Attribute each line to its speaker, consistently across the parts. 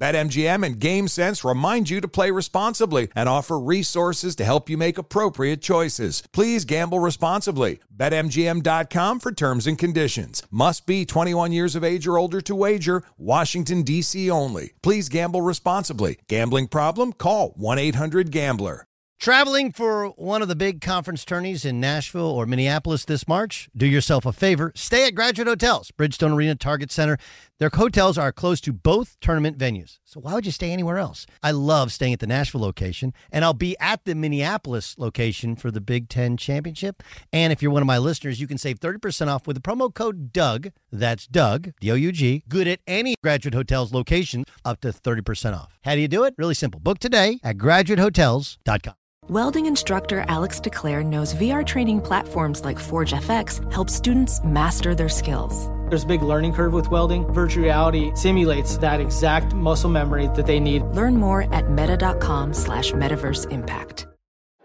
Speaker 1: BetMGM and GameSense remind you to play responsibly and offer resources to help you make appropriate choices. Please gamble responsibly. BetMGM.com for terms and conditions. Must be 21 years of age or older to wager. Washington, D.C. only. Please gamble responsibly. Gambling problem? Call 1 800 Gambler.
Speaker 2: Traveling for one of the big conference tourneys in Nashville or Minneapolis this March? Do yourself a favor. Stay at Graduate Hotels, Bridgestone Arena, Target Center. Their hotels are close to both tournament venues. So why would you stay anywhere else? I love staying at the Nashville location, and I'll be at the Minneapolis location for the Big Ten Championship. And if you're one of my listeners, you can save 30% off with the promo code Doug. That's Doug, D O U G. Good at any Graduate Hotels location, up to 30% off. How do you do it? Really simple. Book today at graduatehotels.com.
Speaker 3: Welding instructor Alex DeClaire knows VR training platforms like Forge FX help students master their skills.
Speaker 4: There's a big learning curve with welding. Virtual reality simulates that exact muscle memory that they need.
Speaker 3: Learn more at meta.com slash metaverse impact.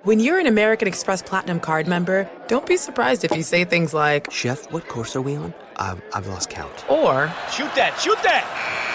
Speaker 5: When you're an American Express Platinum card member, don't be surprised if you say things like,
Speaker 6: Chef, what course are we on? I've, I've lost count.
Speaker 5: or,
Speaker 7: Shoot that, shoot that!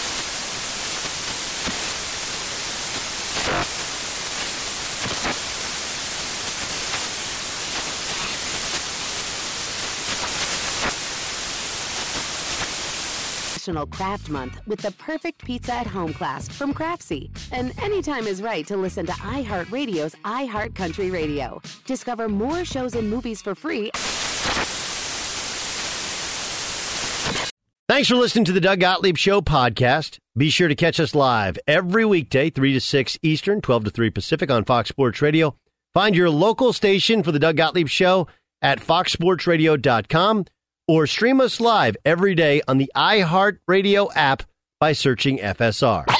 Speaker 8: National Craft Month with the perfect pizza at home class from Craftsy. And anytime is right to listen to iHeartRadio's iHeart Country Radio. Discover more shows and movies for free
Speaker 2: Thanks for listening to the Doug Gottlieb Show podcast. Be sure to catch us live every weekday, 3 to 6 Eastern, 12 to 3 Pacific on Fox Sports Radio. Find your local station for the Doug Gottlieb Show at foxsportsradio.com or stream us live every day on the iHeartRadio app by searching FSR.
Speaker 7: Now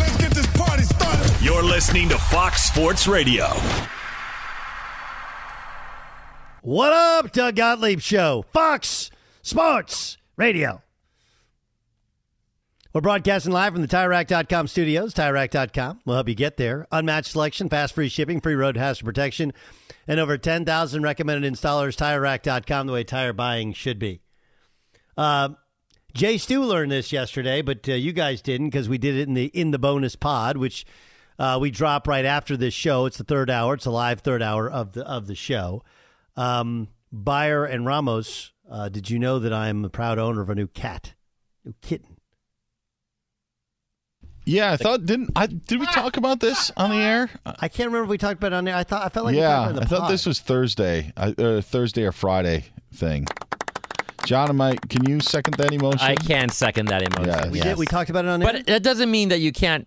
Speaker 7: let's get this party started. You're listening to Fox Sports Radio.
Speaker 2: What up, Doug Gottlieb Show? Fox Sports Radio. We're broadcasting live from the TireRack.com studios. TireRack.com will help you get there. Unmatched selection, fast free shipping, free road hazard protection, and over 10,000 recommended installers. TireRack.com, the way tire buying should be. Uh, Jay Stu learned this yesterday, but uh, you guys didn't because we did it in the in the bonus pod, which uh, we drop right after this show. It's the third hour. It's a live third hour of the of the show. Um, Beyer and Ramos, uh, did you know that I'm a proud owner of a new cat, new kitten?
Speaker 9: Yeah, I thought didn't I did we talk about this on the air?
Speaker 2: I can't remember if we talked about it on there. I thought I felt like we
Speaker 9: yeah,
Speaker 2: talked about it
Speaker 9: I
Speaker 2: in
Speaker 9: thought
Speaker 2: pod.
Speaker 9: this was Thursday, uh, uh, Thursday or Friday thing. John, am I? Can you second that emotion?
Speaker 10: I can second that emotion.
Speaker 9: Yeah,
Speaker 2: we did. We talked about it on there.
Speaker 10: But that doesn't mean that you can't.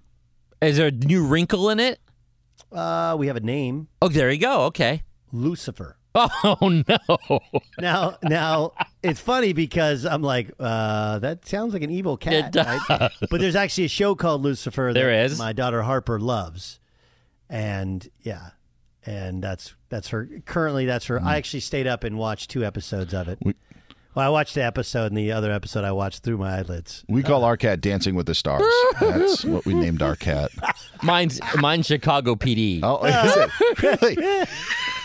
Speaker 10: Is there a new wrinkle in it?
Speaker 2: uh, we have a name,
Speaker 10: Oh, there you go. Okay.
Speaker 2: Lucifer.
Speaker 10: Oh no.
Speaker 2: Now, now it's funny because I'm like, uh, that sounds like an evil cat,
Speaker 10: It does.
Speaker 2: right? But there's actually a show called Lucifer.
Speaker 10: There
Speaker 2: that
Speaker 10: is.
Speaker 2: My daughter Harper loves, and yeah, and that's that's her. Currently, that's her. I actually stayed up and watched two episodes of it.
Speaker 9: We-
Speaker 2: well, I watched the episode, and the other episode I watched through my eyelids.
Speaker 9: We call our cat Dancing with the Stars. That's what we named our cat.
Speaker 10: Mine's mine's Chicago PD.
Speaker 9: Oh, is it really?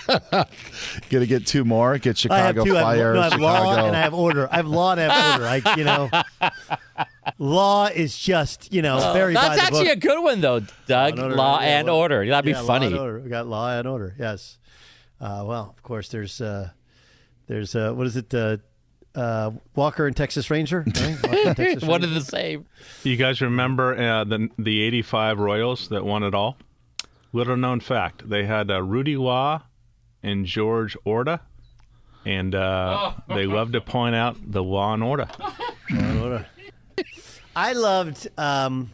Speaker 9: Gonna get two more. Get
Speaker 2: I have
Speaker 9: Chicago
Speaker 2: two. I have,
Speaker 9: Fire.
Speaker 2: no, I have
Speaker 9: Chicago.
Speaker 2: law and I have order. I have law and I have order. I, you know, law is just you know very. by
Speaker 10: Oh, That's
Speaker 2: the
Speaker 10: actually
Speaker 2: book.
Speaker 10: a good one though, Doug.
Speaker 2: Law and
Speaker 10: Law
Speaker 2: order, yeah,
Speaker 10: and
Speaker 2: well,
Speaker 10: order. That'd be
Speaker 2: yeah, Law
Speaker 10: funny.
Speaker 2: and order. We got law and order. Yes. Uh, well, of course, there's uh, there's uh, what is it? Uh, uh, Walker and Texas Ranger. Right? And Texas
Speaker 10: One
Speaker 2: Ranger.
Speaker 10: of the same.
Speaker 11: You guys remember uh, the the '85 Royals that won it all? Little known fact: they had uh, Rudy Law and George Orta, and uh, they love to point out the Law and Order.
Speaker 2: I loved. Um,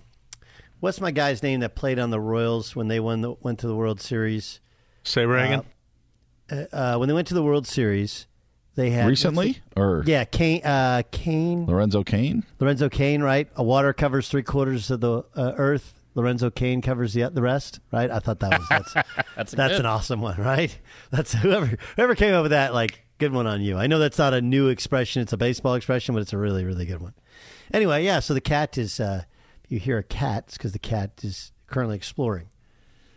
Speaker 2: what's my guy's name that played on the Royals when they won the, went to the World Series?
Speaker 11: Say Reagan.
Speaker 2: Uh, uh, when they went to the World Series, they had
Speaker 9: Recently? Or
Speaker 2: Yeah, Cain. Uh, Cain.
Speaker 9: Lorenzo Cain?
Speaker 2: Lorenzo Cain. Right. A water covers three quarters of the uh, Earth. Lorenzo Cain covers the the rest. Right. I thought that was that's
Speaker 10: That's,
Speaker 2: that's an awesome one. Right. That's whoever whoever came up with that. Like good one on you. I know that's not a new expression. It's a baseball expression, but it's a really really good one. Anyway, yeah. So the cat is. Uh, you hear a cat, it's because the cat is currently exploring.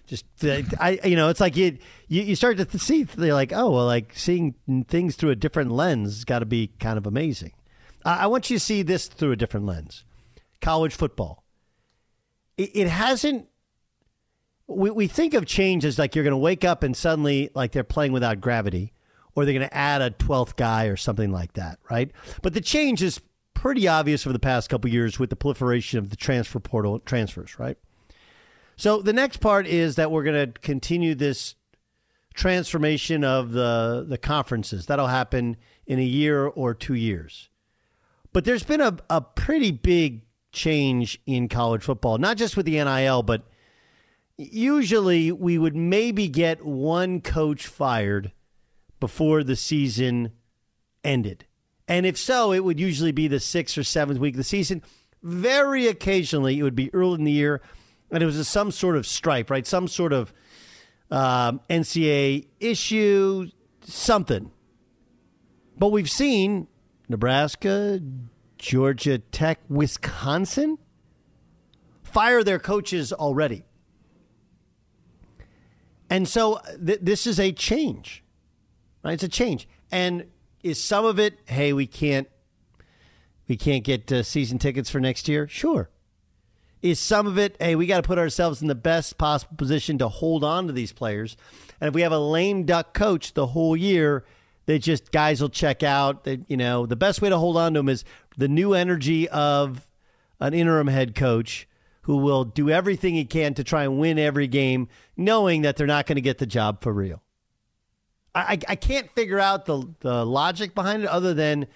Speaker 2: Just I, you know, it's like you you, you start to see they're like, oh well, like seeing things through a different lens has got to be kind of amazing. I, I want you to see this through a different lens. College football. It, it hasn't. We we think of change as like you're going to wake up and suddenly like they're playing without gravity, or they're going to add a twelfth guy or something like that, right? But the change is pretty obvious over the past couple years with the proliferation of the transfer portal transfers, right? So the next part is that we're going to continue this transformation of the the conferences. That'll happen in a year or two years. But there's been a, a pretty big change in college football, not just with the NIL, but usually we would maybe get one coach fired before the season ended. And if so, it would usually be the sixth or seventh week of the season. Very occasionally, it would be early in the year, and it was some sort of stripe, right? Some sort of um, NCAA issue, something. But we've seen Nebraska, Georgia Tech, Wisconsin fire their coaches already. And so th- this is a change, right? It's a change. And is some of it, hey, we can't, we can't get uh, season tickets for next year? Sure. Is some of it, hey, we got to put ourselves in the best possible position to hold on to these players. And if we have a lame duck coach the whole year, that just guys will check out. That you know, the best way to hold on to them is the new energy of an interim head coach who will do everything he can to try and win every game, knowing that they're not going to get the job for real. I, I, can't figure out the the logic behind it, other than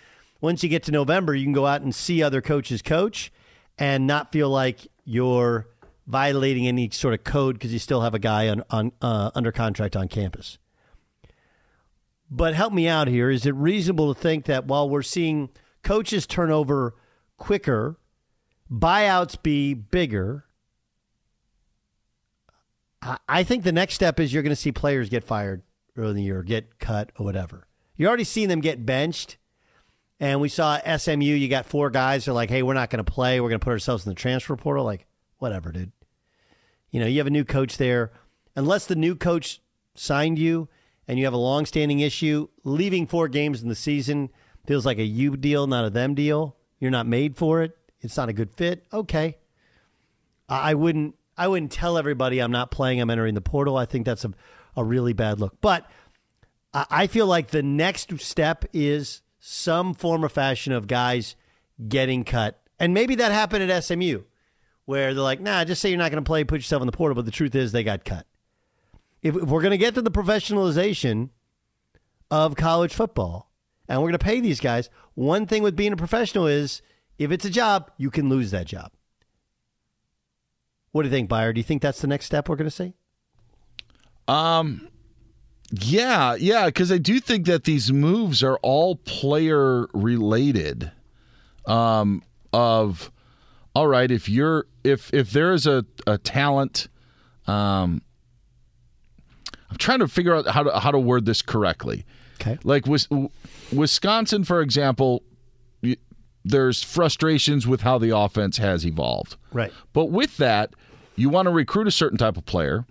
Speaker 2: once you get to November, you can go out and see other coaches coach, and not feel like you're violating any sort of code because you still have a guy on, on uh, under contract on campus. But help me out here. Is it reasonable to think that while we're seeing coaches turn over quicker, buyouts be bigger? I- think the next step is you're going to see players get fired early in the year, get cut, or whatever. You're already seen them get benched. And we saw SMU, you got four guys who are like, hey, we're not going to play. We're going to put ourselves in the transfer portal. Like, whatever, dude. You know, you have a new coach there. Unless the new coach signed you and you have a long-standing issue, leaving four games in the season feels like a you deal, not a them deal. You're not made for it. It's not a good fit. Okay. I wouldn't I wouldn't tell everybody I'm not playing, I'm entering the portal. I think that's a, a really bad look. But I I feel like the next step is some form or fashion of guys getting cut. And maybe that happened at SMU, where they're like, nah, just say you're not going to play, put yourself in the portal. But the truth is, they got cut. If, if we're going to get to the professionalization of college football and we're going to pay these guys, one thing with being a professional is if it's a job, you can lose that job. What do you think, Beyer? Do you think that's the next step we're going to see?
Speaker 9: Um, yeah, yeah, because I do think that these moves are all player related. Um, of all right, if you're if if there is a a talent, um, I'm trying to figure out how to how to word this correctly.
Speaker 2: Okay,
Speaker 9: like Wis- Wisconsin, for example, there's frustrations with how the offense has evolved.
Speaker 2: Right.
Speaker 9: But with that, you want to recruit a certain type of player.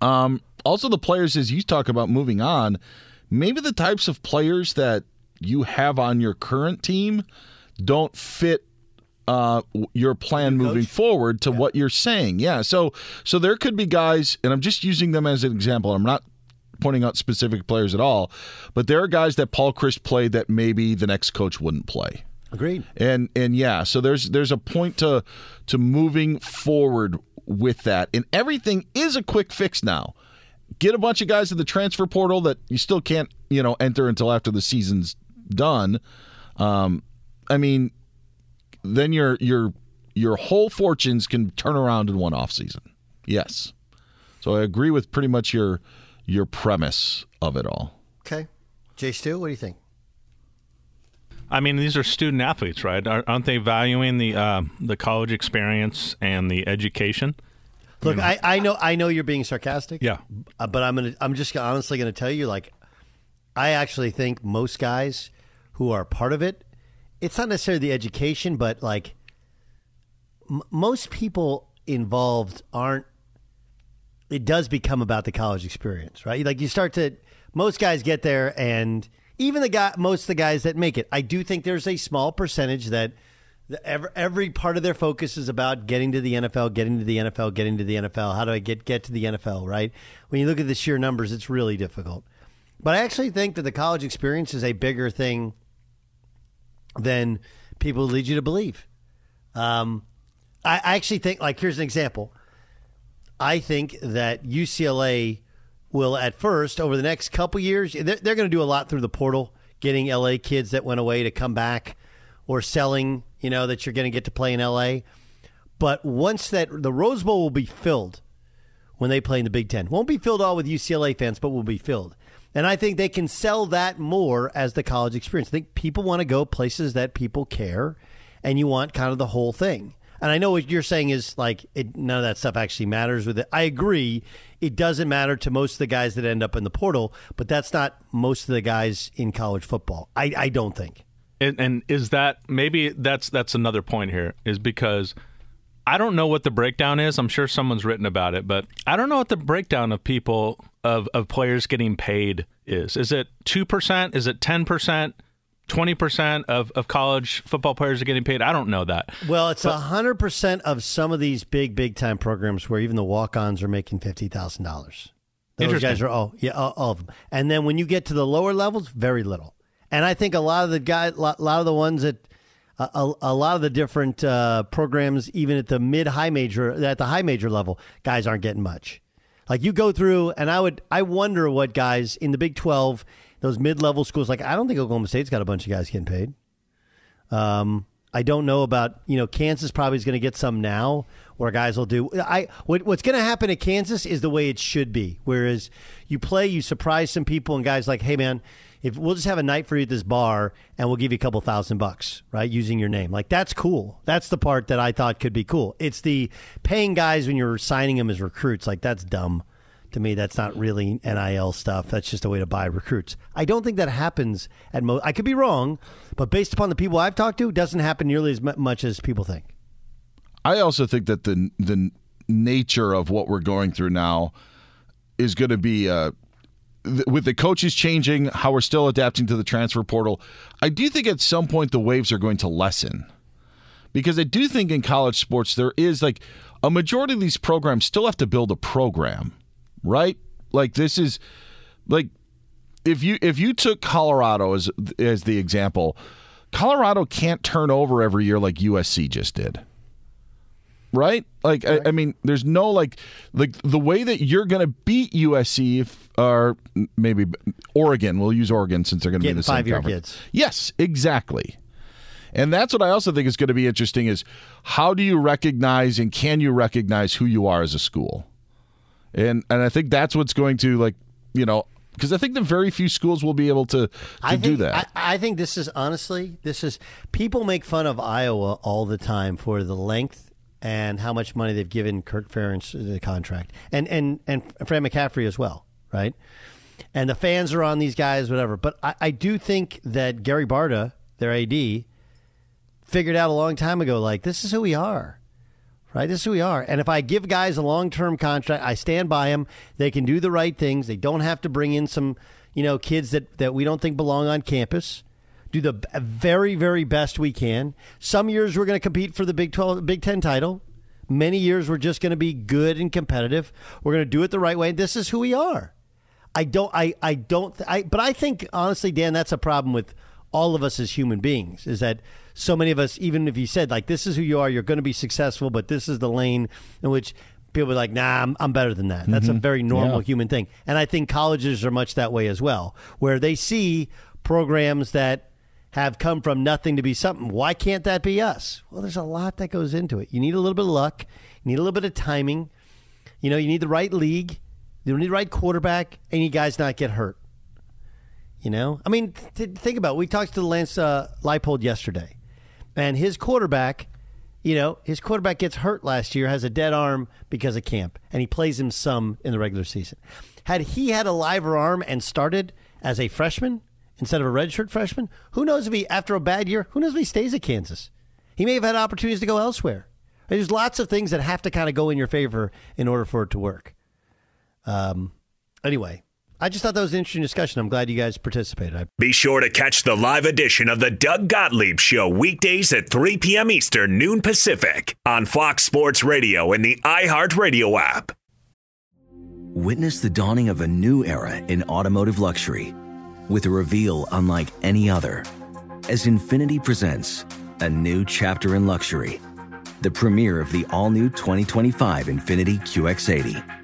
Speaker 9: Um, also, the players, as you talk about moving on, maybe the types of players that you have on your current team don't fit uh, your plan moving forward to what you're saying. Yeah. So, so there could be guys, and I'm just using them as an example. I'm not pointing out specific players at all, but there are guys that Paul Chryst played that maybe the next coach wouldn't play.
Speaker 2: Agreed.
Speaker 9: And and yeah, so there's there's a point to to moving forward with that. And everything is a quick fix now. Get a bunch of guys in the transfer portal that you still can't, you know, enter until after the season's done. Um, I mean, then your your your whole fortunes can turn around in one off season. Yes. So I agree with pretty much your your premise of it all.
Speaker 2: Okay. Jay Stu, what do you think?
Speaker 11: I mean, these are student athletes, right? Aren't they valuing the uh, the college experience and the education?
Speaker 2: Look, I, I know I know you're being sarcastic.
Speaker 11: Yeah,
Speaker 2: uh, but I'm gonna I'm just honestly gonna tell you, like, I actually think most guys who are part of it, it's not necessarily the education, but like, m- most people involved aren't. It does become about the college experience, right? Like you start to most guys get there and even the guy, most of the guys that make it, I do think there's a small percentage that the, every, every part of their focus is about getting to the NFL, getting to the NFL, getting to the NFL. How do I get get to the NFL? Right? When you look at the sheer numbers, it's really difficult. But I actually think that the college experience is a bigger thing than people lead you to believe. Um, I, I actually think, like, here's an example. I think that UCLA will at first over the next couple years they're, they're going to do a lot through the portal getting la kids that went away to come back or selling you know that you're going to get to play in la but once that the rose bowl will be filled when they play in the big ten. Won't be filled all with ucla fans but will be filled. And i think they can sell that more as the college experience. I think people want to go places that people care and you want kind of the whole thing and I know what you're saying is like it, none of that stuff actually matters with it. I agree. It doesn't matter to most of the guys that end up in the portal, but that's not most of the guys in college football. I, I don't think.
Speaker 11: And, and is that maybe that's that's another point here is because I don't know what the breakdown is. I'm sure someone's written about it, but I don't know what the breakdown of people of, of players getting paid is. Is it two percent? Is it ten percent? 20% of, of college football players are getting paid. I don't know that.
Speaker 2: Well, it's a 100% of some of these big, big time programs where even the walk ons are making $50,000. Those guys are all, yeah, all, all, of them. And then when you get to the lower levels, very little. And I think a lot of the guys, a lot, lot of the ones that, uh, a, a, lot of the different uh, programs, even at the mid high major, at the high major level, guys aren't getting much. Like you go through, and I would, I wonder what guys in the Big 12 those mid level schools. Like I don't think Oklahoma State's got a bunch of guys getting paid. Um, I don't know about you know Kansas probably is going to get some now, where guys will do. I what, what's going to happen at Kansas is the way it should be. Whereas you play, you surprise some people, and guys like, hey man, if we'll just have a night for you at this bar, and we'll give you a couple thousand bucks, right, using your name. Like that's cool. That's the part that I thought could be cool. It's the paying guys when you're signing them as recruits. Like that's dumb to me, that's not really NIL stuff. That's just a way to buy recruits. I don't think that happens at most. I could be wrong, but based upon the people I've talked to, it doesn't happen nearly as much as people think.
Speaker 9: I also think that the the nature of what we're going through now is going to be uh, with the coaches changing, how we're still adapting to the transfer portal. I do think at some point the waves are going to lessen because I do think in college sports there is like a majority of these programs still have to build a program right? Like this is like if you if you took Colorado as as the example, Colorado can't turn over every year like USC just did. Right? Like I, I, mean, there's no like like the way that you're going to beat USC if, or maybe Oregon. We'll use Oregon since they're going to be the
Speaker 2: five
Speaker 9: year
Speaker 2: kids.
Speaker 9: Yes, exactly. And that's what I also think is going to be interesting is how do you recognize and can you recognize who you are as a school? And and I think that's what's going to like you know because I think the very few schools will be able to to
Speaker 2: I
Speaker 9: do that.
Speaker 2: I, I, think this is honestly this is people make fun of Iowa all the time for the length and how much money they've given Kirk Ferentz the contract and and and Fran McCaffery as well, right? And the fans are on these guys, whatever. But I, I do think that Gary Barta, their AD, figured out a long time ago, like this is who we are right? This is who we are. And if I give guys a long term contract, I stand by them. They can do the right things. They don't have to bring in some, you know, kids that, that we don't think belong on campus. Do the very, very best we can. Some years we're going to compete for the Big 12, Big 10 title. Many years we're just going to be good and competitive. We're going to do it the right way. This is who we are. I don't. I. I don't. I. But I think honestly, Dan, that's a problem with all of us as human beings. Is that so many of us, even if you said like this is who you are, you're going to be successful, but this is the lane in which people are like, nah, I'm, I'm better than that. That's a
Speaker 9: Mhm.
Speaker 2: very normal
Speaker 9: Yeah.
Speaker 2: human thing, and I think colleges are much that way as well, where they see programs that have come from nothing to be something. Why can't that be us? Well, there's a lot that goes into it. You need a little bit of luck. You need a little bit of timing. You know, you need the right league. You need the right quarterback, and you guys not get hurt. You know, I mean, th- think about. It. We talked to Lance uh, Leipold yesterday, and his quarterback. You know, his quarterback gets hurt last year, has a dead arm because of camp, and he plays him some in the regular season. Had he had a liver arm and started as a freshman instead of a redshirt freshman, who knows if he, after a bad year, who knows if he stays at Kansas? He may have had opportunities to go elsewhere. There's lots of things that have to kind of go in your favor in order for it to work. Um, anyway, I just thought that was an interesting discussion. I'm glad you guys participated. I
Speaker 7: Be sure to catch the live edition of the Doug Gottlieb Show weekdays at 3 p.m. Eastern, noon Pacific on Fox Sports Radio and the iHeartRadio app.
Speaker 12: Witness the dawning of a new era in automotive luxury with a reveal unlike any other as Infiniti presents a new chapter in luxury, the premiere of the all new 2025 Infiniti QX80.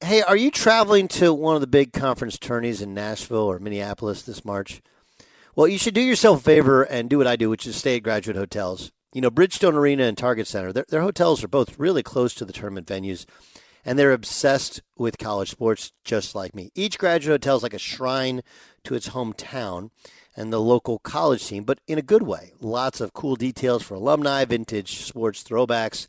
Speaker 2: Hey, are you traveling to one of the big conference tourneys in Nashville or Minneapolis this March? Well, you should do yourself a favor and do what I do, which is stay at graduate hotels. You know, Bridgestone Arena and Target Center, their, their hotels are both really close to the tournament venues, and they're obsessed with college sports just like me. Each graduate hotel is like a shrine to its hometown and the local college team, but in a good way. Lots of cool details for alumni, vintage sports throwbacks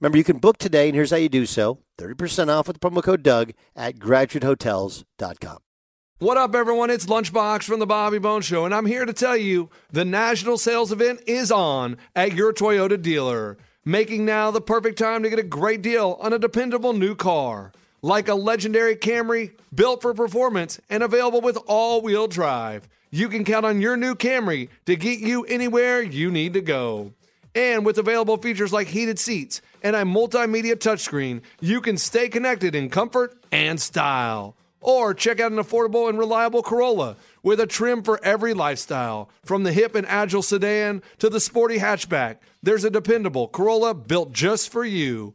Speaker 2: Remember, you can book today, and here's how you do so 30% off with the promo code Doug at graduatehotels.com.
Speaker 13: What up, everyone? It's Lunchbox from the Bobby Bone Show, and I'm here to tell you the national sales event is on at your Toyota dealer, making now the perfect time to get a great deal on a dependable new car. Like a legendary Camry built for performance and available with all wheel drive. You can count on your new Camry to get you anywhere you need to go. And with available features like heated seats and a multimedia touchscreen, you can stay connected in comfort and style. Or check out an affordable and reliable Corolla with a trim for every lifestyle. From the hip and agile sedan to the sporty hatchback, there's a dependable Corolla built just for you.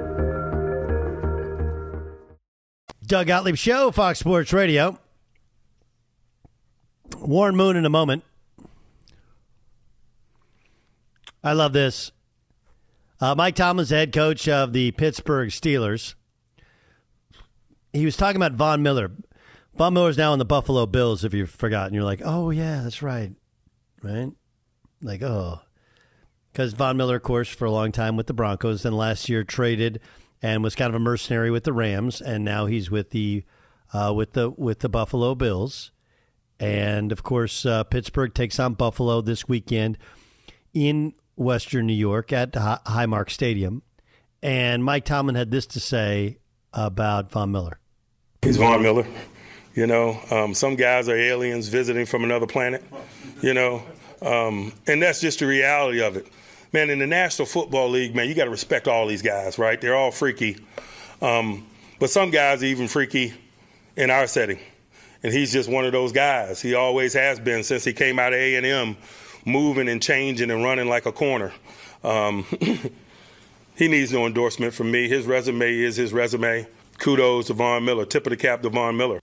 Speaker 2: Doug Gottlieb Show, Fox Sports Radio. Warren Moon in a moment. I love this. Uh, Mike Tomlin's head coach of the Pittsburgh Steelers. He was talking about Von Miller. Von Miller's now in the Buffalo Bills, if you've forgotten. You're like, oh, yeah, that's right. Right? Like, oh. Because Von Miller, of course, for a long time with the Broncos, then last year traded and was kind of a mercenary with the Rams, and now he's with the uh, with the with the Buffalo Bills, and of course uh, Pittsburgh takes on Buffalo this weekend in Western New York at Highmark Stadium, and Mike Tomlin had this to say about Von Miller.
Speaker 14: He's Von Miller. You know, um, some guys are aliens visiting from another planet. You know, um, and that's just the reality of it man, in the National Football League, man, you got to respect all these guys, right? They're all freaky. Um, but some guys are even freaky in our setting. And he's just one of those guys. He always has been since he came out of A&M, moving and changing and running like a corner. Um, he needs no endorsement from me. His resume is his resume. Kudos to Von Miller. Tip of the cap to Von Miller.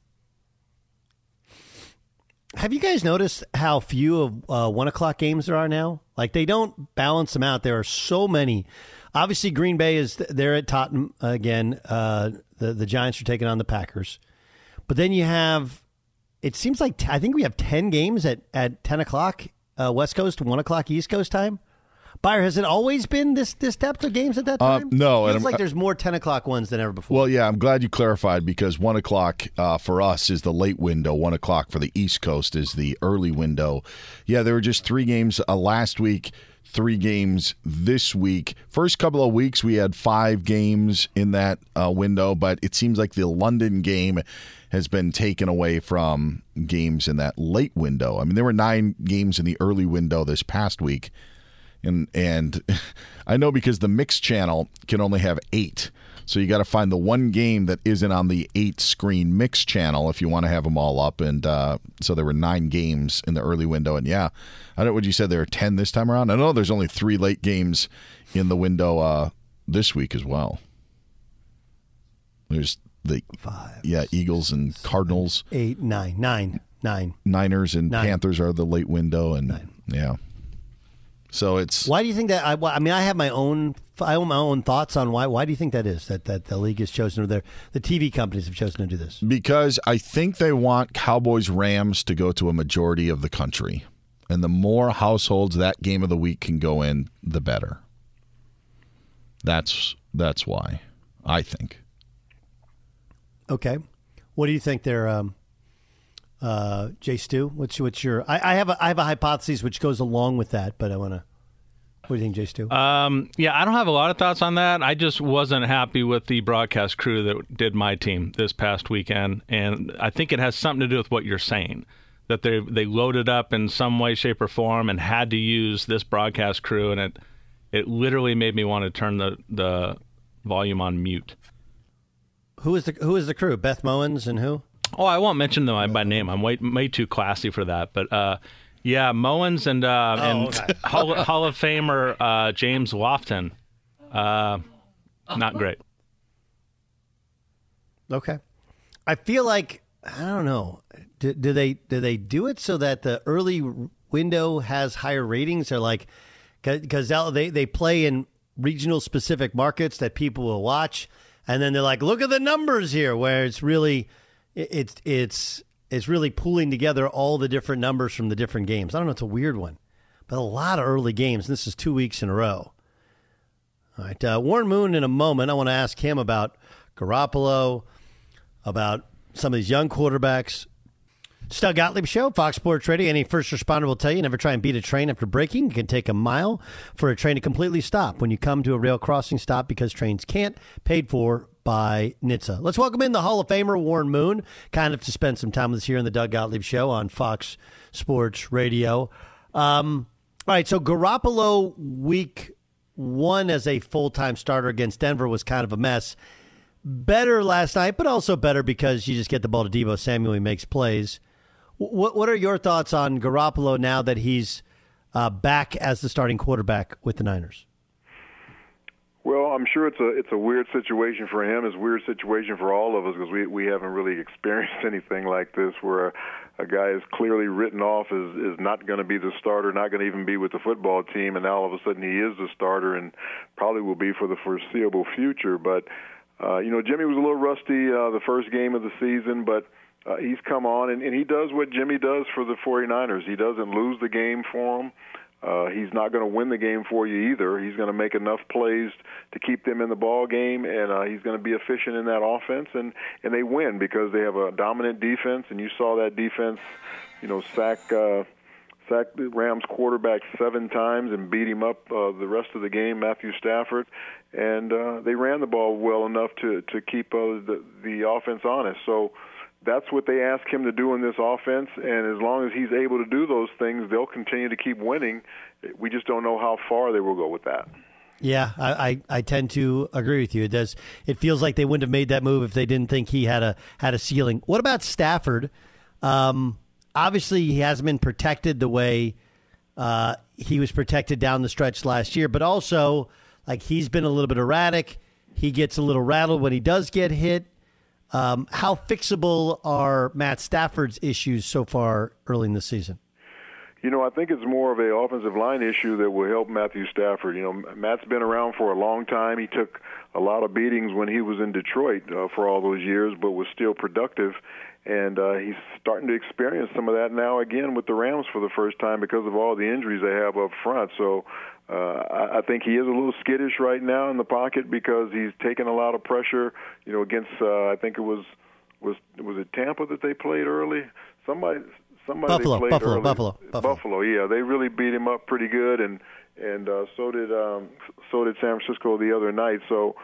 Speaker 2: Have you guys noticed how few of uh, one o'clock games there are now? Like they don't balance them out. There are so many. Obviously, Green Bay is there at Tottenham again. Uh, the the Giants are taking on the Packers, but then you have. It seems like t- I think we have ten games at at ten o'clock uh, West Coast, one o'clock East Coast time. Beyer, has it always been this this depth of games at that
Speaker 9: uh,
Speaker 2: time?
Speaker 9: Uh, no,
Speaker 2: it feels like there's more ten o'clock ones than ever before.
Speaker 9: Well, yeah, I'm glad you clarified because one o'clock uh, for us is the late window. One o'clock for the East Coast is the early window. Yeah, there were just three games uh, last week. Three games this week. First couple of weeks, we had five games in that uh, window, but it seems like the London game has been taken away from games in that late window. I mean, there were nine games in the early window this past week and and I know because the mix channel can only have eight. So you got to find the one game that isn't on the eight screen mix channel if you want to have them all up. And uh, so there were nine games in the early window. And yeah, I don't know what you said. There are ten this time around. I know there's only three late games in the window uh, this week as well. There's the
Speaker 2: five,
Speaker 9: yeah, Eagles and
Speaker 2: six,
Speaker 9: Cardinals,
Speaker 2: eight, nine, nine, nine.
Speaker 9: Niners and
Speaker 2: Nine.
Speaker 9: Panthers are the late window, and
Speaker 2: Nine.
Speaker 9: yeah. So it's
Speaker 2: Why do you think that? I, I mean, I have my own. I have my own thoughts on why. Why do you think that is? That that the league has chosen, or the the TV companies have chosen to do this.
Speaker 9: Because I think they want Cowboys Rams to go to a majority of the country. And the more households that game of the week can go in, the better. That's that's why I think.
Speaker 2: Okay, what do you think there, um, uh, Jay Stu? What's what's your? I, I have a I have a hypothesis which goes along with that, but I want to. What do you think, Jay Stu?
Speaker 11: Um, yeah, I don't have a lot of thoughts on that. I just wasn't happy with the broadcast crew that did my team this past weekend, and I think it has something to do with what you're saying. That they they loaded up in some way, shape, or form, and had to use this broadcast crew, and it it literally made me want to turn the the volume on mute.
Speaker 2: who is the who is the crew? Beth Mowins and who?
Speaker 11: Oh, I won't mention them by name. I'm way way too classy for that. But uh, yeah, Mowins and uh,
Speaker 2: Oh,
Speaker 11: and
Speaker 2: okay.
Speaker 11: Hall, Hall of Famer uh, James Lofton, uh, not great.
Speaker 2: Okay. I feel like I don't know. Do, do they do they do it so that the early window has higher ratings? Or like because they they play in regional specific markets that people will watch, and then they're like, look at the numbers here, where it's really it- it's it's it's really pulling together all the different numbers from the different games. I don't know. It's a weird one, but a lot of early games. This is two weeks in a row. All right, uh, Warren Moon. In a moment, I want to ask him about Garoppolo, about some of these young quarterbacks. Doug Gottlieb Show, Fox Sports Radio. Any first responder will tell you never try and beat a train after braking. It can take a mile for a train to completely stop when you come to a rail crossing stop because trains can't. Paid for by NHTSA. Let's welcome in the Hall of Famer Warren Moon, kind of to spend some time with us here in the Doug Gottlieb Show on Fox Sports Radio. Um, all right, so Garoppolo week one as a full time starter against Denver was kind of a mess. Better last night, but also better because you just get the ball to Deebo Samuel. He makes plays. What What are your thoughts on Garoppolo now that he's uh, back as the starting quarterback with the Niners?
Speaker 15: Well, I'm sure it's a it's a weird situation for him. It's a weird situation for all of us because we we haven't really experienced anything like this where a, a guy is clearly written off as is not going to be the starter, not going to even be with the football team, and now all of a sudden he is the starter and probably will be for the foreseeable future. But uh, you know, Jimmy was a little rusty uh, the first game of the season, but uh, he's come on and, and he does what Jimmy does for the 49ers. He doesn't lose the game for them. Uh, he's not going to win the game for you either. He's going to make enough plays to keep them in the ball game, and uh, he's going to be efficient in that offense, and and they win because they have a dominant defense. And you saw that defense, you know, sack uh, sack the Rams quarterback seven times and beat him up uh, the rest of the game, Matthew Stafford, and uh, they ran the ball well enough to to keep uh, the the offense honest. So that's what they ask him to do in this offense. And as long as he's able to do those things, they'll continue to keep winning. We just don't know how far they will go with that.
Speaker 2: Yeah, I, I, I, tend to agree with you. It does. It feels like they wouldn't have made that move if they didn't think he had a had a ceiling. What about Stafford? Um, obviously, he hasn't been protected the way uh, he was protected down the stretch last year, but also like he's been a little bit erratic. He gets a little rattled when he does get hit. Um, how fixable are Matt Stafford's issues so far early in the season?
Speaker 15: You know, I think it's more of a offensive line issue that will help Matthew Stafford. You know, Matt's been around for a long time. He took a lot of beatings when he was in Detroit uh, for all those years, but was still productive. And uh, he's starting to experience some of that now again with the Rams for the first time because of all the injuries they have up front. So uh, I, I think he is a little skittish right now in the pocket because he's taken a lot of pressure. You know, against uh, I think it was was was it Tampa that they played early. Somebody somebody
Speaker 2: Buffalo,
Speaker 15: played
Speaker 2: Buffalo,
Speaker 15: early.
Speaker 2: Buffalo, Buffalo,
Speaker 15: Buffalo. Yeah, they really beat him up pretty good, and and uh, so did um, so did San Francisco the other night. So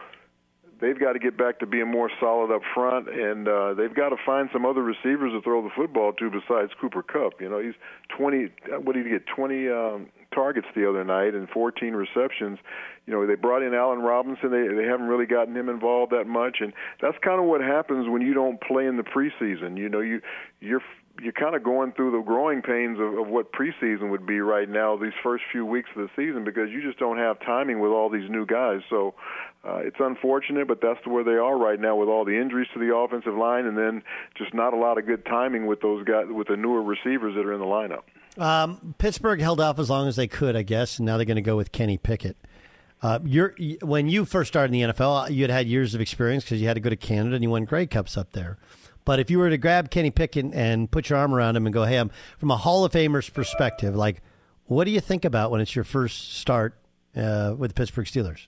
Speaker 15: they've got to get back to being more solid up front, and uh, they've got to find some other receivers to throw the football to besides Cooper Kupp. You know, he's 20. What did he get? 20 um, targets the other night and 14 receptions. You know, they brought in Allen Robinson. They they haven't really gotten him involved that much, and that's kind of what happens when you don't play in the preseason. You know, you you're you're kind of going through the growing pains of, of what preseason would be right now, these first few weeks of the season, because you just don't have timing with all these new guys. So uh, it's unfortunate, but that's where they are right now with all the injuries to the offensive line, and then just not a lot of good timing with those guys, with the newer receivers that are in the lineup.
Speaker 2: Um, Pittsburgh held off as long as they could, I guess, and now they're going to go with Kenny Pickett. Uh, you're, when you first started in the NFL, you had had years of experience because you had to go to Canada and you won Grey Cups up there. But if you were to grab Kenny Pickett and put your arm around him and go, "Hey, I'm from a Hall of Famer's perspective," like, what do you think about when it's your first start uh, with the Pittsburgh Steelers?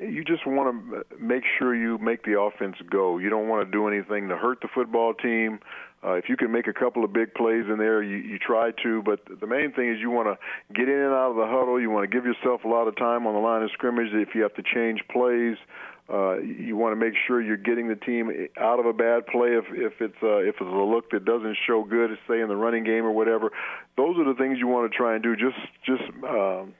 Speaker 15: You just want to make sure you make the offense go. You don't want to do anything to hurt the football team. Uh, if you can make a couple of big plays in there, you, you try to. But the main thing is you want to get in and out of the huddle. You want to give yourself a lot of time on the line of scrimmage. If you have to change plays, uh, you want to make sure you're getting the team out of a bad play if if it's uh, if it's a look that doesn't show good, say in the running game or whatever. Those are the things you want to try and do. Just just um,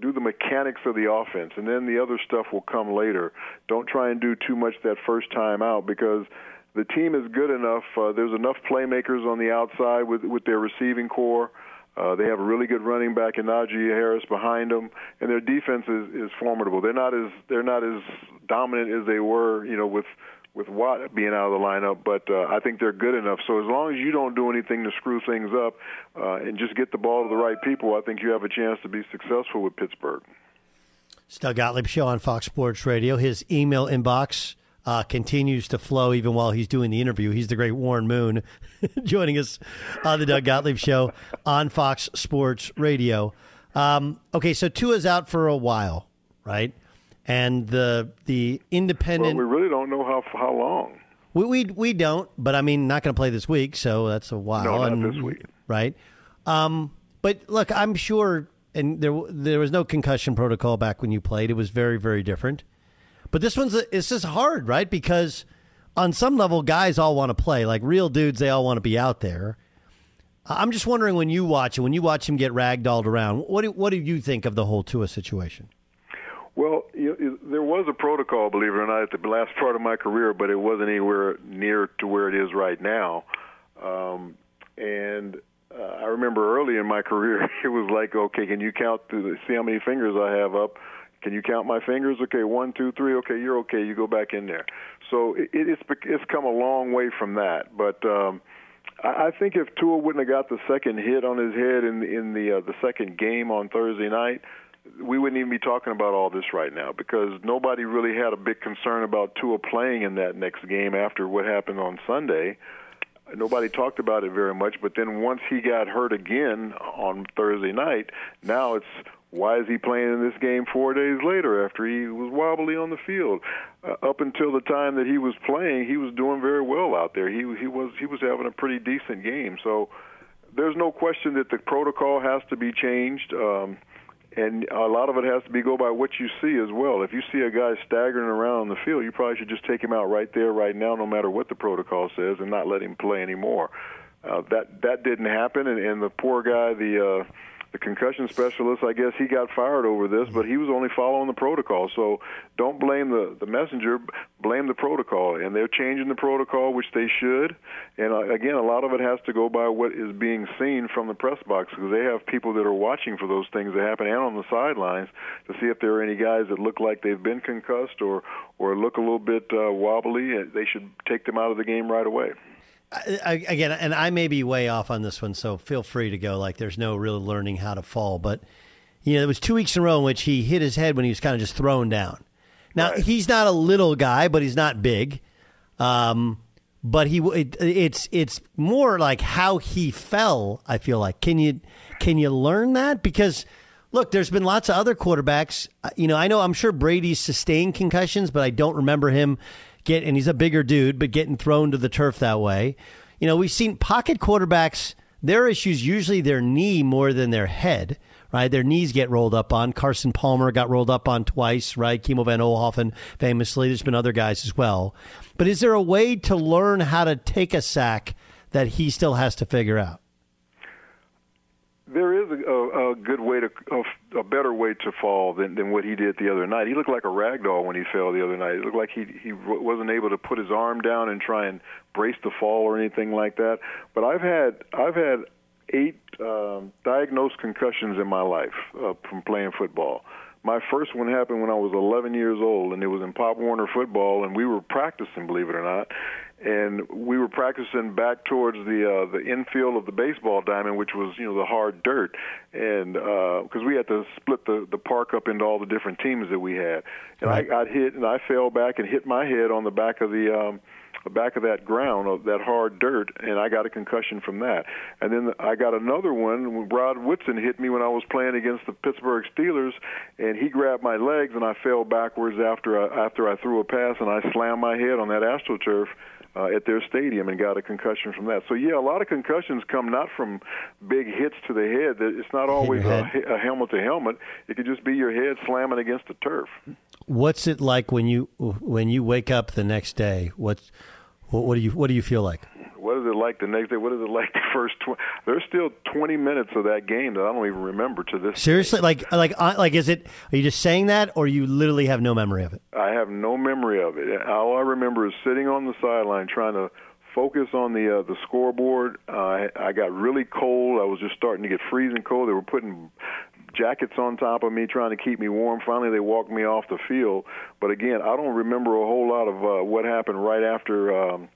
Speaker 15: do the mechanics of the offense, and then the other stuff will come later. Don't try and do too much that first time out because the team is good enough. Uh, there's enough playmakers on the outside with with their receiving corps. Uh, they have a really good running back in Najee Harris behind them, and their defense is, is formidable. They're not as they're not as dominant as they were, you know, with with Watt being out of the lineup, but uh, I think they're good enough. So as long as you don't do anything to screw things up uh, and just get the ball to the right people, I think you have a chance to be successful with Pittsburgh.
Speaker 2: Doug Gottlieb Show on Fox Sports Radio. His email inbox uh, continues to flow even while he's doing the interview. He's the great Warren Moon joining us on the Doug Gottlieb Show on Fox Sports Radio. Um, okay, so Tua's out for a while, right? And the the independent.
Speaker 15: Well, we really don't know how how long.
Speaker 2: We we, we don't, but I mean, not going to play this week, so that's a while.
Speaker 15: No, not
Speaker 2: and-
Speaker 15: this week.
Speaker 2: right? Um, but look, I'm sure, and there there was no concussion protocol back when you played. It was very very different. But this one's it's just hard, right? Because on some level, guys all want to play. Like real dudes, they all want to be out there. I'm just wondering when you watch it, when you watch him get ragdolled around, what do, what do you think of the whole Tua situation?
Speaker 15: Well, you, you, there was a protocol, believe it or not, at the last part of my career, but it wasn't anywhere near to where it is right now. Um, and uh, I remember early in my career, it was like, okay, can you count to see how many fingers I have up? Can you count my fingers? Okay, one, two, three. Okay, you're okay. You go back in there. So it, it's it's come a long way from that. But um, I I think if Tua wouldn't have got the second hit on his head in in the uh, the second game on Thursday night, we wouldn't even be talking about all this right now because nobody really had a big concern about Tua playing in that next game after what happened on Sunday. Nobody talked about it very much, but then once he got hurt again on Thursday night, now it's why is he playing in this game four days later after he was wobbly on the field? Uh, up until the time that he was playing, he was doing very well out there. He he was he was having a pretty decent game. So there's no question that the protocol has to be changed. Um, and a lot of it has to be go by what you see as well. If you see a guy staggering around on the field, you probably should just take him out right there, right now, no matter what the protocol says, and not let him play anymore. Uh, that that didn't happen, and, and the poor guy, the uh, the concussion specialist, I guess he got fired over this, but he was only following the protocol. So don't blame the the messenger, blame the protocol, and they're changing the protocol, which they should. And uh, again, a lot of it has to go by what is being seen from the press box because they have people that are watching for those things to happen and on the sidelines to see if there are any guys that look like they've been concussed or or look a little bit uh, wobbly. They should take them out of the game right away.
Speaker 2: I, I- again, and I may be way off on this one, so feel free to go. Like, there's no real learning how to fall, but you know, it was two weeks in a row in which he hit his head when he was kind of just thrown down. Now he's not a little guy, but he's not big. Um, but he, it, it's it's more like how he fell. I feel like can you can you learn that because. Look, there's been lots of other quarterbacks. You know, I know I'm sure Brady's sustained concussions, but I don't remember him get and he's a bigger dude, but getting thrown to the turf that way. You know, we've seen pocket quarterbacks, their issues usually their knee more than their head, right? Their knees get rolled up on. Carson Palmer got rolled up on twice, right? Kimo von Oelhoffen famously. There's been other guys as well. But is there a way to learn how to take a sack that he still has to figure out?
Speaker 15: Is a, a, a good way to a, a better way to fall than, than what he did the other night. He looked like a rag doll when he fell the other night. It looked like he he wasn't able to put his arm down and try and brace the fall or anything like that. But I've had I've had eight um, diagnosed concussions in my life uh, from playing football. My first one happened when I was 11 years old, and it was in Pop Warner football, and we were practicing, believe it or not, and we were practicing back towards the uh, the infield of the baseball diamond, which was you know the hard dirt, and because we had to split the the park up into all the different teams that we had, and I got hit, and I fell back and hit my head on the back of the. Um, the back of that ground of that hard dirt, and I got a concussion from that. And then I got another one when Rod Woodson hit me when I was playing against the Pittsburgh Steelers, and he grabbed my legs, and I fell backwards after I, after I threw a pass, and I slammed my head on that AstroTurf uh, at their stadium and got a concussion from that. So yeah, a lot of concussions come not from big hits to the head. It's not always a, a helmet to helmet. It could just be your head slamming against the turf.
Speaker 2: What's it like when you when you wake up the next day? What's what, what do you what do you feel like?
Speaker 15: What is it like the next day? What is it like the first? Tw- There's still 20 minutes of that game that I don't even remember to this.
Speaker 2: Seriously, like like uh, like is it? Are you just saying that, or you literally have no memory of it?
Speaker 15: I have no memory of it. All I remember is sitting on the sideline trying to focus on the uh, the scoreboard. Uh, I, I got really cold. I was just starting to get freezing cold. They were putting jackets on top of me trying to keep me warm. Finally, they walked me off the field. But again, I don't remember a whole lot of uh, what happened right after um,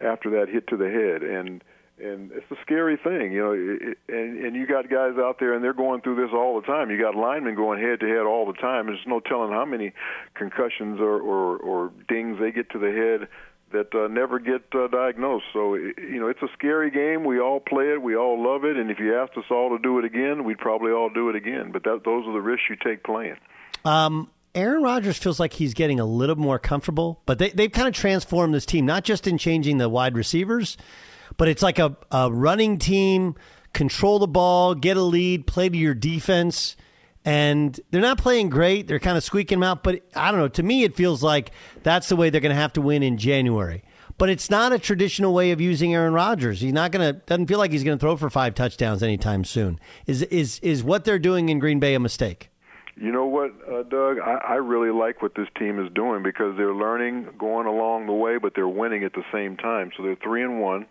Speaker 15: after that hit to the head. And and it's a scary thing, you know. It, and and you got guys out there, and they're going through this all the time. You got linemen going head to head all the time. There's no telling how many concussions or or, or dings they get to the head that uh, never get uh, diagnosed. So you know, it's a scary game. We all play it. We all love it. And if you asked us all to do it again, we'd probably all do it again. But that, those are the risks you take playing.
Speaker 2: Um, Aaron Rodgers feels like he's getting a little more comfortable, but they, they've kind of transformed this team, not just in changing the wide receivers, but it's like a, a running team, control the ball, get a lead, play to your defense. And they're not playing great. They're kind of squeaking them out. But I don't know. To me, it feels like that's the way they're going to have to win in January. But it's not a traditional way of using Aaron Rodgers. He's not going to. Doesn't feel like he's going to throw for five touchdowns anytime soon. Is is is what they're doing in Green Bay a mistake?
Speaker 15: You know what, uh, Doug? I, I really like what this team is doing because they're learning, going along the way, but they're winning at the same time. So they're three and one.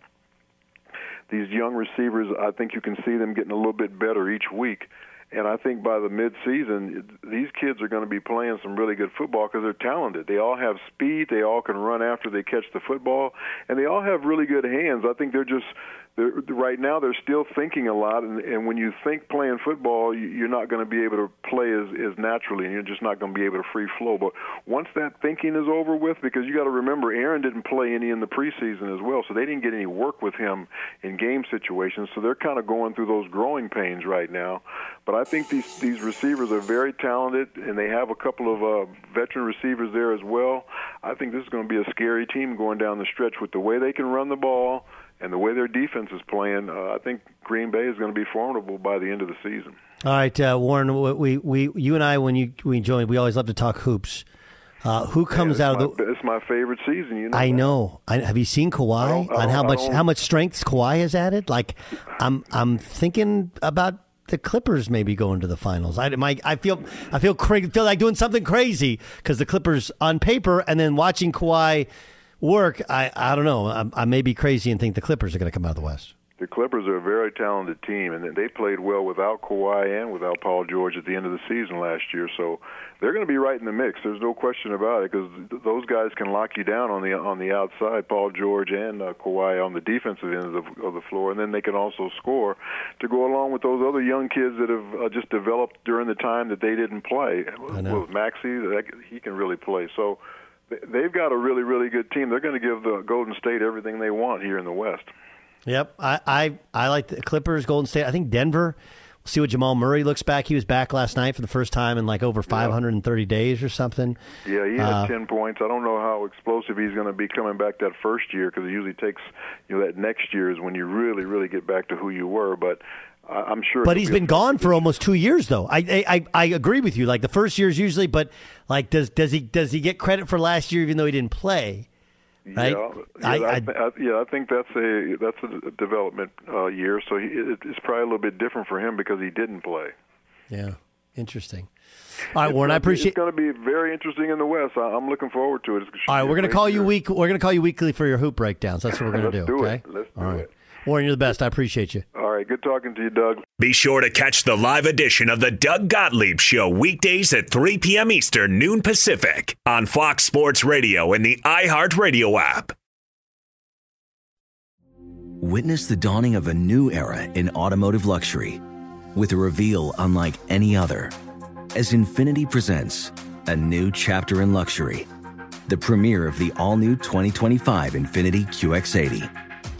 Speaker 15: These young receivers, I think you can see them getting a little bit better each week. And I think by the midseason, these kids are going to be playing some really good football because they're talented. They all have speed. They all can run after they catch the football, and they all have really good hands. I think they're just right now they're still thinking a lot, and, and when you think playing football, you're not going to be able to play as, as naturally, and you're just not going to be able to free flow. But once that thinking is over with, because you got to remember, Aaron didn't play any in the preseason as well, so they didn't get any work with him in game situations. So they're kind of going through those growing pains right now. But I think these these receivers are very talented, and they have a couple of uh, veteran receivers there as well. I think this is going to be a scary team going down the stretch with the way they can run the ball and the way their defense is playing, uh, I think Green Bay is going to be formidable by the end of the season.
Speaker 2: All right, uh, Warren, we, we you and I when you we join, we always love to talk hoops. Uh, who comes
Speaker 15: yeah,
Speaker 2: out of
Speaker 15: the? It's my favorite season. You know.
Speaker 2: I
Speaker 15: that.
Speaker 2: know. I, have you seen Kawhi on how much how much strength Kawhi has added? Like, I'm I'm thinking about the Clippers maybe going to the finals. I my, I feel I feel cra- feel like doing something crazy because the Clippers on paper and then watching Kawhi work, I I don't know. I, I may be crazy and think the Clippers are going to come out of the West.
Speaker 15: The Clippers are a very talented team, and they played well without Kawhi and without Paul George at the end of the season last year. So they're going to be right in the mix. There's no question about it because those guys can lock you down on the on the outside, Paul George and uh, Kawhi on the defensive end of the, of the floor, and then they can also score to go along with those other young kids that have uh, just developed during the time that they didn't play. With Maxey, that, he can really play. So they've got a really, really good team. They're going to give the Golden State everything they want here in the West.
Speaker 2: Yep, I I, I like the Clippers, Golden State. I think Denver. We'll see what Jamal Murray looks back. He was back last night for the first time in like over 530 days or something.
Speaker 15: Yeah, he had
Speaker 2: Uh,
Speaker 15: 10 points. I don't know how explosive he's going to be coming back that first year because it usually takes, you know, that next year is when you really, really get back to who you were. But I'm sure.
Speaker 2: But he's
Speaker 15: be
Speaker 2: been gone for almost two years, though. I, I I agree with you. Like the first year is usually, but like does does he does he get credit for last year even though he didn't play? Right?
Speaker 15: Yeah, yeah,
Speaker 2: I-
Speaker 15: I,
Speaker 2: I-
Speaker 15: yeah, I think that's a that's a development uh, year. So he, it, it's probably a little bit different for him because he didn't play.
Speaker 2: Yeah, interesting. All right, Warren, I appreciate.
Speaker 15: It's going to be very interesting in the West. I, I'm looking forward to it.
Speaker 2: All right, we're gonna call you week. We're gonna call you weekly for your hoop breakdowns. That's what we're gonna
Speaker 15: Let's
Speaker 2: do.
Speaker 15: do it.
Speaker 2: okay.
Speaker 15: Let's do
Speaker 2: All right.
Speaker 15: it.
Speaker 2: Warren, you're the best. I appreciate you.
Speaker 15: All right, good talking to you, Doug.
Speaker 7: Be sure to catch the live edition of the Doug Gottlieb Show weekdays at 3 p.m. Eastern, noon Pacific on Fox Sports Radio and the iHeartRadio app.
Speaker 12: Witness the dawning of a new era in automotive luxury with a reveal unlike any other as Infiniti presents a new chapter in luxury, the premiere of the all new 2025 Infiniti QX80.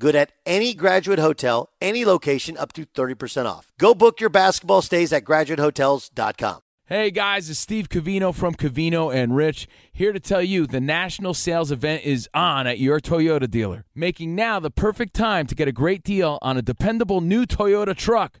Speaker 2: Good at any graduate hotel, any location, up to 30% off. Go book your basketball stays at graduatehotels.com.
Speaker 16: Hey guys, it's Steve Covino from Covino and Rich here to tell you the national sales event is on at your Toyota dealer, making now the perfect time to get a great deal on a dependable new Toyota truck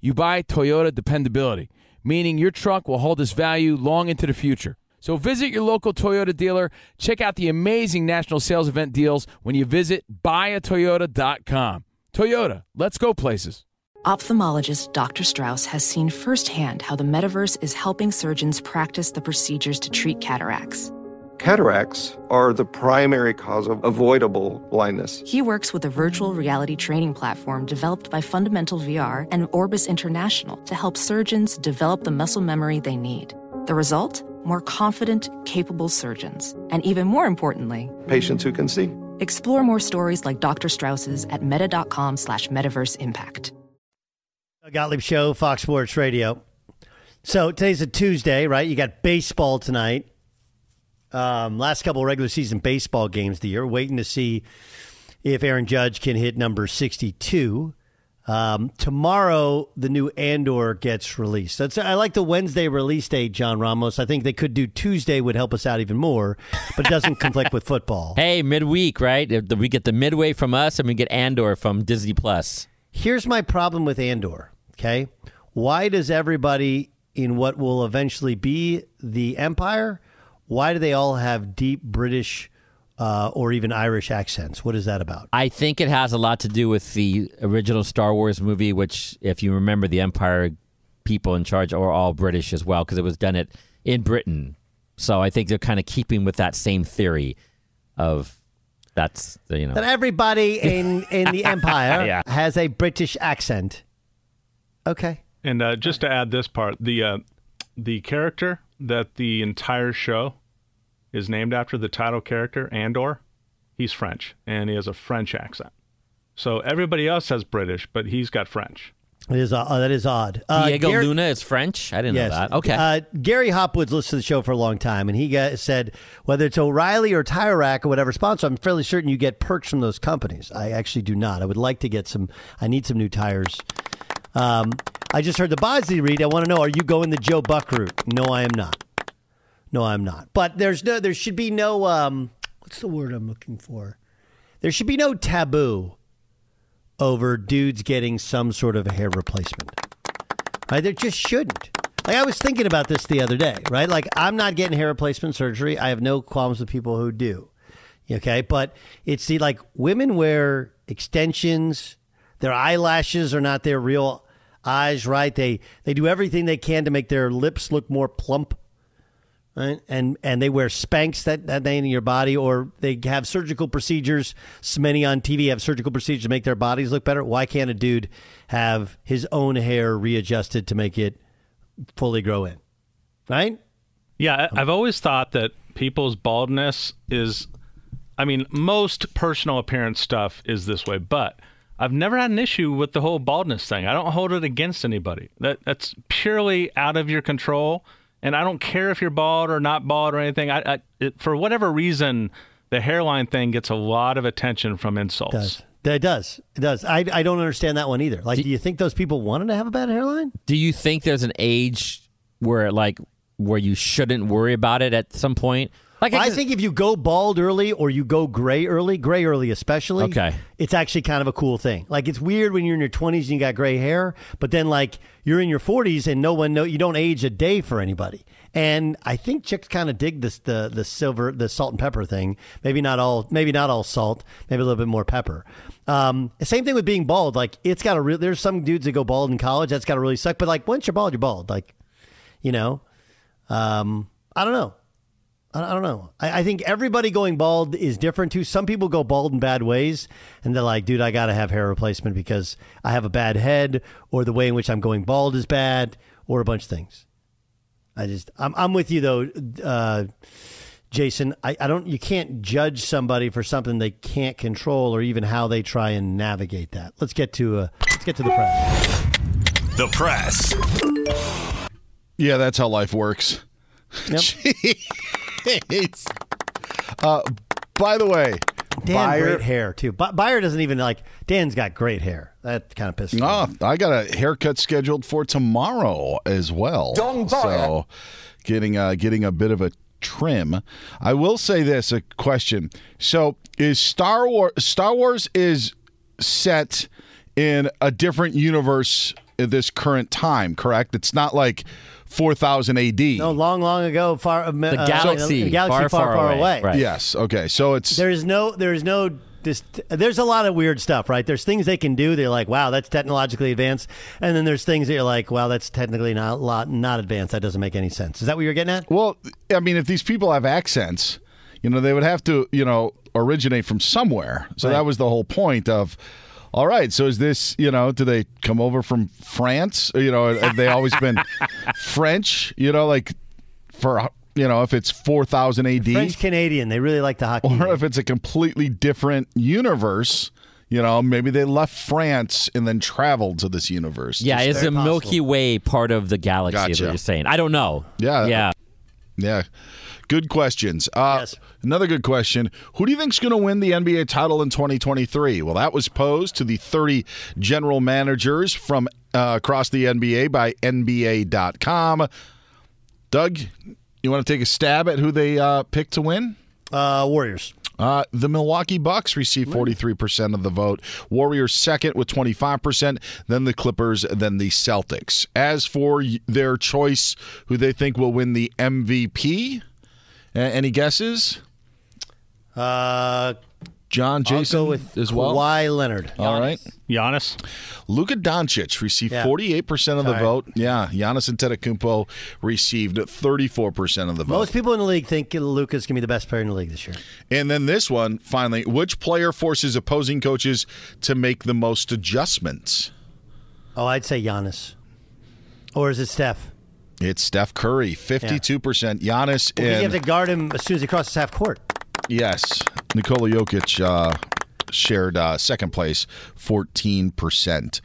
Speaker 16: you buy Toyota dependability, meaning your truck will hold its value long into the future. So visit your local Toyota dealer. Check out the amazing national sales event deals when you visit buyatoyota.com. Toyota, let's go places.
Speaker 3: Ophthalmologist Dr. Strauss has seen firsthand how the metaverse is helping surgeons practice the procedures to treat cataracts.
Speaker 17: Cataracts are the primary cause of avoidable blindness.
Speaker 3: He works with a virtual reality training platform developed by Fundamental VR and Orbis International to help surgeons develop the muscle memory they need. The result? More confident, capable surgeons. And even more importantly,
Speaker 17: Patients who can see.
Speaker 3: explore more stories like Dr. Strauss's at meta.com slash metaverse impact.
Speaker 2: Gottlieb Show, Fox Sports Radio. So today's a Tuesday, right? You got baseball tonight. Um, last couple regular season baseball games of the year. Waiting to see if Aaron Judge can hit number 62. Um, tomorrow, the new Andor gets released. That's I like the Wednesday release date, John Ramos. I think they could do Tuesday would help us out even more, but it doesn't conflict with football.
Speaker 10: Hey, midweek, right? We get the midway from us, and we get Andor from Disney Plus.
Speaker 2: Here's my problem with Andor. Okay, why does everybody in what will eventually be the Empire? Why do they all have deep British uh, or even Irish accents? What is that about?
Speaker 10: I think it has a lot to do with the original Star Wars movie, which, if you remember, the Empire people in charge are all British as well, because it was done it in Britain. So I think they're kind of keeping with that same theory of that's the, you know
Speaker 2: That everybody in in the Empire
Speaker 10: Yeah.
Speaker 2: has a British accent. Okay.
Speaker 11: And uh, just to add this part, the uh, the character that the entire show is named after, the title character Andor, he's French and he has a French accent. So everybody else has British, but he's got French.
Speaker 2: It is uh, that is odd. Uh,
Speaker 10: Diego
Speaker 2: Gary-
Speaker 10: Luna is French. I didn't
Speaker 2: Yes.
Speaker 10: know that. Okay.
Speaker 2: Uh, Gary Hopwood's listened to the show for a long time, and he got, said whether it's O'Reilly or Tire Rack or whatever sponsor, I'm fairly certain you get perks from those companies. I actually do not. I would like to get some. I need some new tires. Um, I just heard the Bosley read. I want to know: Are you going the Joe Buck route? No, I am not. No, I'm not. But there's no. There should be no. Um, what's the word I'm looking for? There should be no taboo over dudes getting some sort of a hair replacement. Right? There just shouldn't. Like I was thinking about this the other day, right? Like I'm not getting hair replacement surgery. I have no qualms with people who do. Okay, but it's the like women wear extensions. Their eyelashes are not their real eyes, right? They they do everything they can to make their lips look more plump. Right? And and they wear Spanx that that day in your body, or they have surgical procedures. So many on TV have surgical procedures to make their bodies look better. Why can't a dude have his own hair readjusted to make it fully grow in? Right?
Speaker 11: Yeah, I've always thought that people's baldness is, I mean, most personal appearance stuff is this way, but I've never had an issue with the whole baldness thing. I don't hold it against anybody. That that's purely out of your control, and I don't care if you're bald or not bald or anything. I, I it, for whatever reason, the hairline thing gets a lot of attention from insults.
Speaker 2: does. It does. It does. I, I don't understand that one either. Like, do you think those people wanted to have a bad hairline?
Speaker 10: Do you think there's an age where like where you shouldn't worry about it at some point? Like
Speaker 2: I think if you go bald early or you go gray early, gray early especially,
Speaker 10: Okay.
Speaker 2: it's actually kind of a cool thing. Like it's weird when you're in your 20s and you got gray hair, but then like you're in your 40s and no one know you don't age a day for anybody. And I think chicks kind of dig this the the silver the salt and pepper thing. Maybe not all maybe not all salt, maybe a little bit more pepper. Um, same thing with being bald. Like it's got to re- there's some dudes that go bald in college. That's got to really suck. But like once you're bald, you're bald. Like you know, um, I don't know. I I don't know. I, I think everybody going bald is different too. Some people go bald in bad ways, and they're like, "Dude, I got to have hair replacement because I have a bad head, or the way in which I'm going bald is bad, or a bunch of things." I just, I'm, I'm with you though, uh, Jason. I, I don't. You can't judge somebody for something they can't control, or even how they try and navigate that. Let's get to, uh, let's get to the press.
Speaker 7: The press.
Speaker 9: Yeah, that's how life works.
Speaker 2: Yep.
Speaker 9: Jeez. Uh, by the way,
Speaker 2: Dan,
Speaker 9: Beyer-
Speaker 2: great hair too. But Beyer doesn't even like. Dan's got great hair. That kind of pisses me off.
Speaker 9: Oh, I got a haircut scheduled for tomorrow as well.
Speaker 2: Dong Beyer.
Speaker 9: so, getting uh, getting a bit of a trim. I will say this: a question. So, is Star Wars Star Wars is set in a different universe at this current time? Correct. It's not like 4000 AD.
Speaker 2: No, long, long ago, far uh,
Speaker 10: The
Speaker 2: uh,
Speaker 10: galaxy,
Speaker 2: the galaxy
Speaker 10: far,
Speaker 2: far,
Speaker 10: far
Speaker 2: away.
Speaker 10: away. Right.
Speaker 9: Yes. Okay. So it's
Speaker 2: There is no, there is no. This, there's a lot of weird stuff, right? There's things they can do. They're like, wow, that's technologically advanced, and then there's things that you're like, wow, that's technically not lot not advanced. That doesn't make any sense. Is that what you're getting at?
Speaker 9: Well, I mean, if these people have accents, you know, they would have to, you know, originate from somewhere. So
Speaker 2: Right.
Speaker 9: that was the whole point of. All right, so is this, you know, do they come over from France? You know, have they always been French? You know, like for, you know, if it's 4000 AD
Speaker 2: French Canadian, they really like the hockey.
Speaker 9: or if it's a completely different universe, you know, maybe they left France and then traveled to this universe.
Speaker 10: Yeah, is the Milky Way part of the galaxy? Is
Speaker 9: Gotcha.
Speaker 10: what you're saying? I don't know.
Speaker 9: Yeah.
Speaker 10: yeah.
Speaker 9: Yeah. Good questions. Uh, Another good question. Who do you think's going to win the NBA title in 2023? Well, that was posed to the 30 general managers from uh, across the NBA by NBA.com. Doug, you want to take a stab at who they uh, picked to win?
Speaker 2: Uh, Warriors.
Speaker 9: Uh, the Milwaukee Bucks received 43% of the vote. Warriors second with 25%, then the Clippers, then the Celtics. As for their choice, who they think will win the MVP, any guesses?
Speaker 2: Uh,
Speaker 9: John, Jason,
Speaker 2: I'll go with
Speaker 9: as well.
Speaker 2: Kawhi Leonard.
Speaker 9: All right.
Speaker 11: Giannis.
Speaker 9: Luka Doncic received
Speaker 2: Yeah.
Speaker 9: 48% of the
Speaker 2: Sorry.
Speaker 9: vote. Yeah, Giannis Antetokounmpo received 34% of the vote.
Speaker 2: Most people in the league think Luka's gonna be the best player in the league this year.
Speaker 9: And then this one, finally, which player forces opposing coaches to make the most adjustments?
Speaker 2: Oh, I'd say Giannis, or is it Steph?
Speaker 9: It's Steph Curry, 52%. Giannis
Speaker 2: Well, you have to guard him as soon as he crosses half court.
Speaker 9: Yes, Nikola Jokic uh, shared uh, second place, 14%.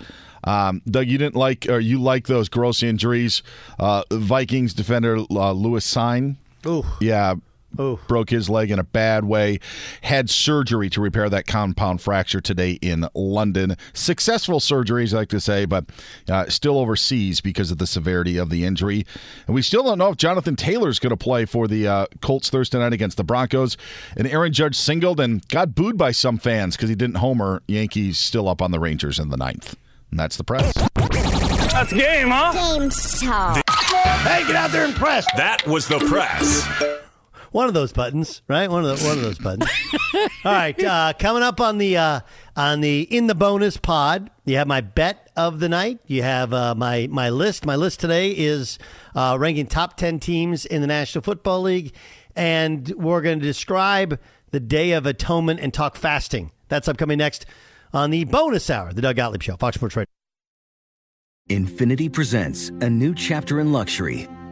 Speaker 9: Um, Doug, you didn't like, or you like those gross injuries. Uh, Vikings defender uh, Lewis Cine.
Speaker 2: Ooh.
Speaker 9: Yeah.
Speaker 2: Ooh.
Speaker 9: Broke his leg in a bad way. Had surgery to repair that compound fracture today in London. Successful surgeries, I like to say, but uh, still overseas because of the severity of the injury. And we still don't know if Jonathan Taylor's going to play for the uh, Colts Thursday night against the Broncos. And Aaron Judge singled and got booed by some fans because he didn't homer. Yankees still up on the Rangers in the ninth. And that's the press.
Speaker 7: That's game, huh?
Speaker 8: Game talk.
Speaker 2: Hey, get out there and press.
Speaker 7: That was the press.
Speaker 2: One of those buttons, right? One of the, one of those buttons. All right, uh, coming up on the uh, on the in the bonus pod, you have my bet of the night. You have uh, my my list. My list today is uh, ranking top ten teams in the National Football League, and we're going to describe the Day of Atonement and talk fasting. That's upcoming next on the bonus hour, the Doug Gottlieb Show, Fox Sports Radio.
Speaker 12: Infiniti presents a new chapter in luxury,